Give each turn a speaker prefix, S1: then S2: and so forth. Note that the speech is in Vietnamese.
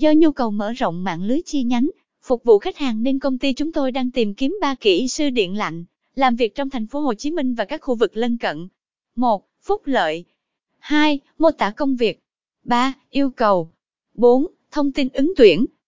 S1: Do nhu cầu mở rộng mạng lưới chi nhánh, phục vụ khách hàng nên công ty chúng tôi đang tìm kiếm 3 kỹ sư điện lạnh, làm việc trong thành phố Hồ Chí Minh và các khu vực lân cận. 1. Phúc lợi 2. Mô tả công việc 3. Yêu cầu 4. Thông tin ứng tuyển